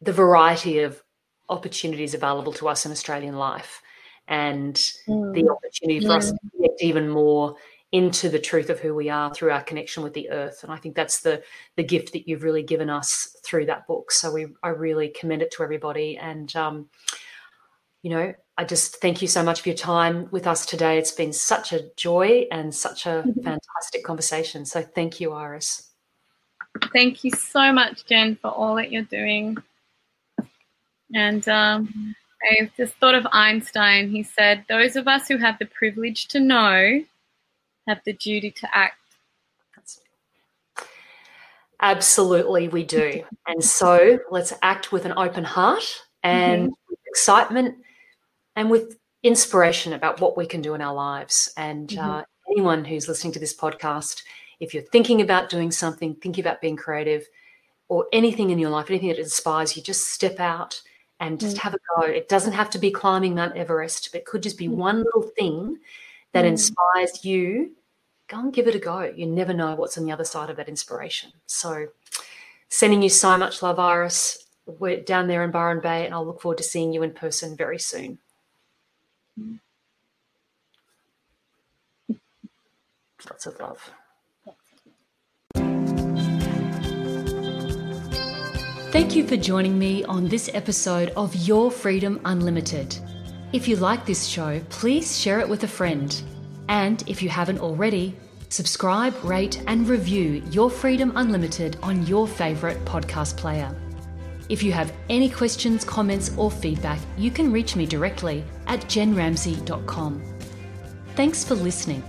the variety of opportunities available to us in Australian life and mm. the opportunity for us to connect even more into the truth of who we are through our connection with the earth and i think that's the the gift that you've really given us through that book so we i really commend it to everybody and um you know i just thank you so much for your time with us today it's been such a joy and such a mm-hmm. fantastic conversation so thank you iris Thank you so much, Jen, for all that you're doing. And um, I just thought of Einstein. He said, Those of us who have the privilege to know have the duty to act. Absolutely, we do. And so let's act with an open heart and mm-hmm. excitement and with inspiration about what we can do in our lives. And mm-hmm. uh, anyone who's listening to this podcast, if you're thinking about doing something, thinking about being creative, or anything in your life, anything that inspires you, just step out and just mm. have a go. It doesn't have to be climbing Mount Everest, but it could just be mm. one little thing that mm. inspires you. Go and give it a go. You never know what's on the other side of that inspiration. So, sending you so much love, Iris. We're down there in Byron Bay, and I'll look forward to seeing you in person very soon. Lots of love. Thank you for joining me on this episode of Your Freedom Unlimited. If you like this show, please share it with a friend. And if you haven't already, subscribe, rate, and review Your Freedom Unlimited on your favourite podcast player. If you have any questions, comments, or feedback, you can reach me directly at jenramsey.com. Thanks for listening.